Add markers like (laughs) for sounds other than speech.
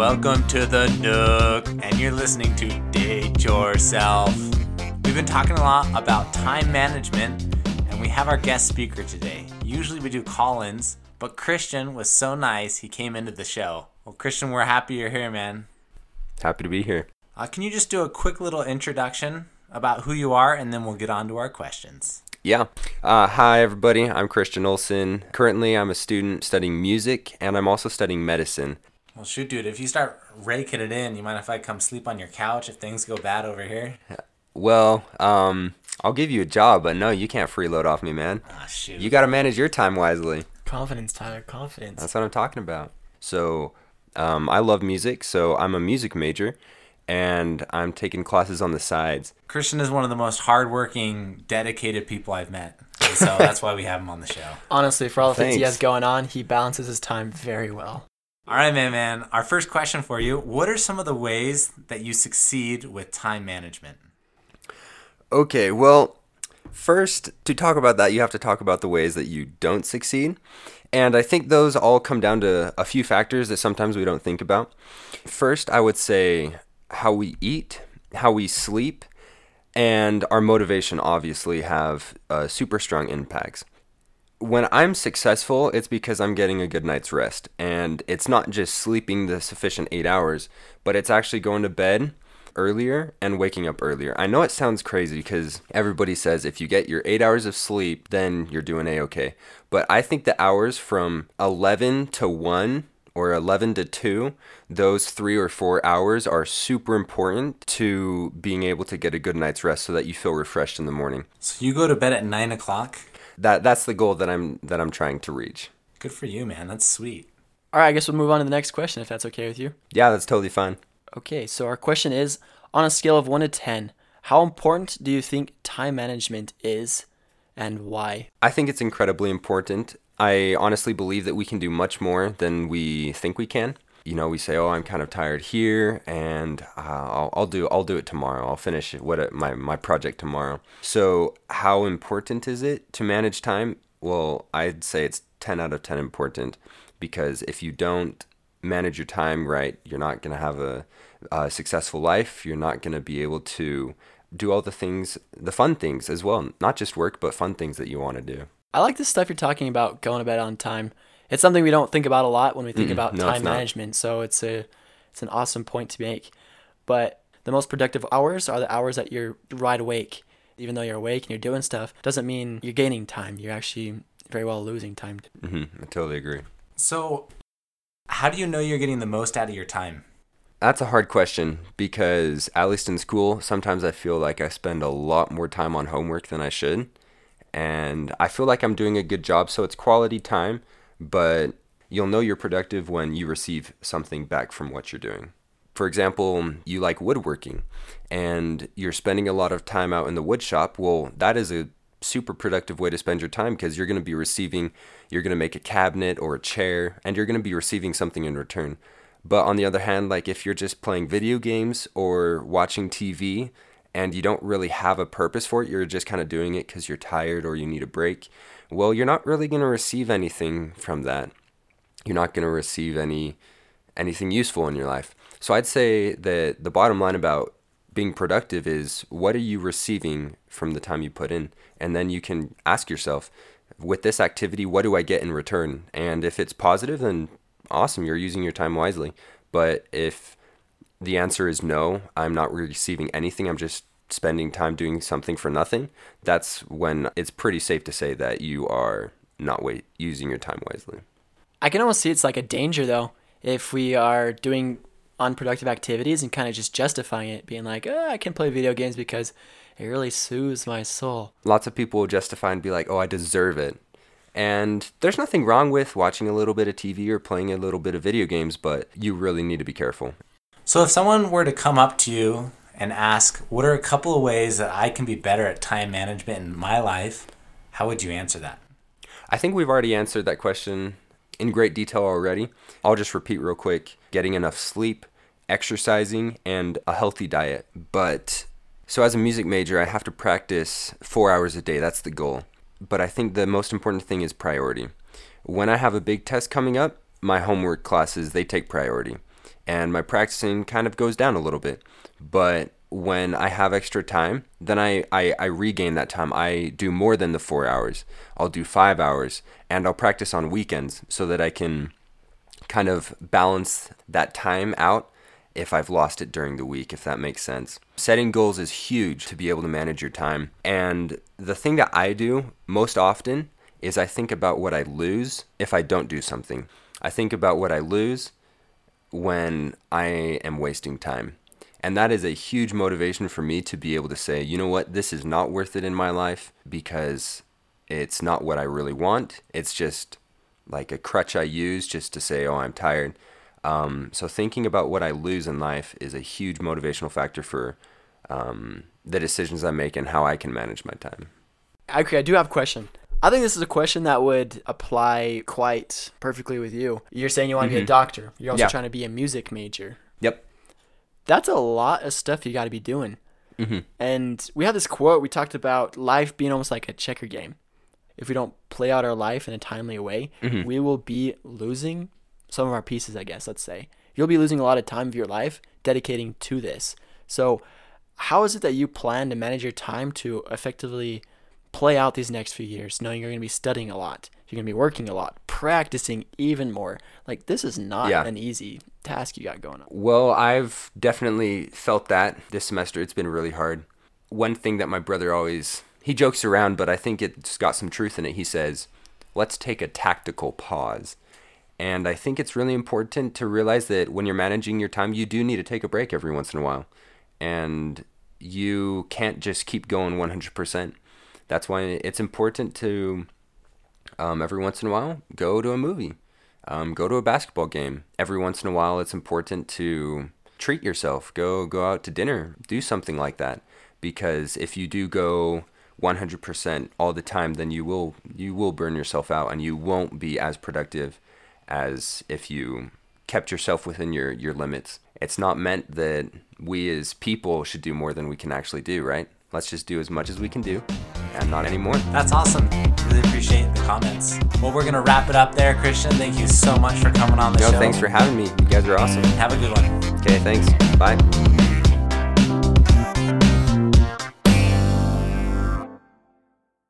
Welcome to the Nook, and you're listening to Date Yourself. We've been talking a lot about time management, and we have our guest speaker today. Usually we do call ins, but Christian was so nice he came into the show. Well, Christian, we're happy you're here, man. Happy to be here. Uh, can you just do a quick little introduction about who you are, and then we'll get on to our questions? Yeah. Uh, hi, everybody. I'm Christian Olson. Currently, I'm a student studying music, and I'm also studying medicine. Well, shoot, dude, if you start raking it in, you mind if I come sleep on your couch if things go bad over here? Well, um, I'll give you a job, but no, you can't freeload off me, man. Ah, shoot. You got to manage your time wisely. Confidence, Tyler. Confidence. That's what I'm talking about. So, um, I love music, so I'm a music major, and I'm taking classes on the sides. Christian is one of the most hardworking, dedicated people I've met. And so (laughs) that's why we have him on the show. Honestly, for all the things he has going on, he balances his time very well. All right, man, man. Our first question for you What are some of the ways that you succeed with time management? Okay, well, first, to talk about that, you have to talk about the ways that you don't succeed. And I think those all come down to a few factors that sometimes we don't think about. First, I would say how we eat, how we sleep, and our motivation obviously have uh, super strong impacts. When I'm successful, it's because I'm getting a good night's rest. And it's not just sleeping the sufficient eight hours, but it's actually going to bed earlier and waking up earlier. I know it sounds crazy because everybody says if you get your eight hours of sleep, then you're doing a okay. But I think the hours from 11 to 1 or 11 to 2, those three or four hours are super important to being able to get a good night's rest so that you feel refreshed in the morning. So you go to bed at nine o'clock? That that's the goal that I'm that I'm trying to reach. Good for you, man. That's sweet. All right, I guess we'll move on to the next question if that's okay with you. Yeah, that's totally fine. Okay, so our question is on a scale of 1 to 10, how important do you think time management is and why? I think it's incredibly important. I honestly believe that we can do much more than we think we can. You know, we say, "Oh, I'm kind of tired here, and uh, I'll, I'll do I'll do it tomorrow. I'll finish what my my project tomorrow." So, how important is it to manage time? Well, I'd say it's 10 out of 10 important because if you don't manage your time right, you're not going to have a, a successful life. You're not going to be able to do all the things, the fun things as well, not just work, but fun things that you want to do. I like this stuff you're talking about going to bed on time. It's something we don't think about a lot when we think Mm-mm, about no, time management, so it's a it's an awesome point to make. But the most productive hours are the hours that you're wide awake. Even though you're awake and you're doing stuff, doesn't mean you're gaining time. You're actually very well losing time. hmm I totally agree. So, how do you know you're getting the most out of your time? That's a hard question because, at least in school, sometimes I feel like I spend a lot more time on homework than I should. And I feel like I'm doing a good job, so it's quality time, but you'll know you're productive when you receive something back from what you're doing. For example, you like woodworking and you're spending a lot of time out in the wood shop. Well, that is a super productive way to spend your time because you're going to be receiving, you're going to make a cabinet or a chair, and you're going to be receiving something in return. But on the other hand, like if you're just playing video games or watching TV and you don't really have a purpose for it, you're just kind of doing it because you're tired or you need a break, well, you're not really going to receive anything from that. You're not going to receive any anything useful in your life. So I'd say that the bottom line about being productive is what are you receiving from the time you put in? And then you can ask yourself, with this activity, what do I get in return? And if it's positive, then awesome, you're using your time wisely. But if the answer is no, I'm not receiving anything, I'm just spending time doing something for nothing, that's when it's pretty safe to say that you are not wa- using your time wisely. I can almost see it's like a danger though if we are doing unproductive activities and kind of just justifying it, being like, oh, I can play video games because it really soothes my soul. lots of people will justify and be like, "Oh, I deserve it." And there's nothing wrong with watching a little bit of TV or playing a little bit of video games, but you really need to be careful. So, if someone were to come up to you and ask, What are a couple of ways that I can be better at time management in my life? How would you answer that? I think we've already answered that question in great detail already. I'll just repeat real quick getting enough sleep, exercising, and a healthy diet. But so, as a music major, I have to practice four hours a day. That's the goal. But I think the most important thing is priority. When I have a big test coming up, my homework classes they take priority. And my practicing kind of goes down a little bit. But when I have extra time, then I, I, I regain that time. I do more than the four hours. I'll do five hours, and I'll practice on weekends so that I can kind of balance that time out if I've lost it during the week, if that makes sense. Setting goals is huge to be able to manage your time. And the thing that I do most often is I think about what I lose if I don't do something. I think about what I lose when I am wasting time. And that is a huge motivation for me to be able to say, you know what, this is not worth it in my life because it's not what I really want. It's just like a crutch I use just to say, oh, I'm tired. Um, so thinking about what I lose in life is a huge motivational factor for um, the decisions I make and how I can manage my time. Okay, I do have a question. I think this is a question that would apply quite perfectly with you. You're saying you want to be a Mhm. doctor. You're also Yeah. trying to be a music major. Yep. That's a lot of stuff you got to be doing. hmm And we have this quote we talked about life being almost like a checker game. If we don't play out our life in a timely way, Mhm. we will be losing some of our pieces, I guess, let's say. You'll be losing a lot of time of your life dedicating to this. So, how is it that you plan to manage your time to effectively play out these next few years, knowing you're going to be studying a lot, you're going to be working a lot, practicing even more? Like, this is not Yeah. an easy task you got going on. Well, I've definitely felt that this semester. It's been really hard. One thing that my brother always he jokes around, but I think it's got some truth in it. He says, "Let's take a tactical pause." And I think it's really important to realize that when you're managing your time, you do need to take a break every once in a while. And you can't just keep going 100%. That's why it's important to um, every once in a while go to a movie um, go to a basketball game. Every once in a while it's important to treat yourself. Go go out to dinner. Do something like that. Because if you do go 100% all the time then you will you will burn yourself out and you won't be as productive as if you kept yourself within your your limits. It's not meant that we as people should do more than we can actually do right? Let's just do as much as we can do and not anymore That's awesome. Really appreciate the comments. Well, we're gonna wrap it up there, Christian. Thank you so much for coming on the no show. thanks for having me you guys are awesome Have a good one. okay thanks bye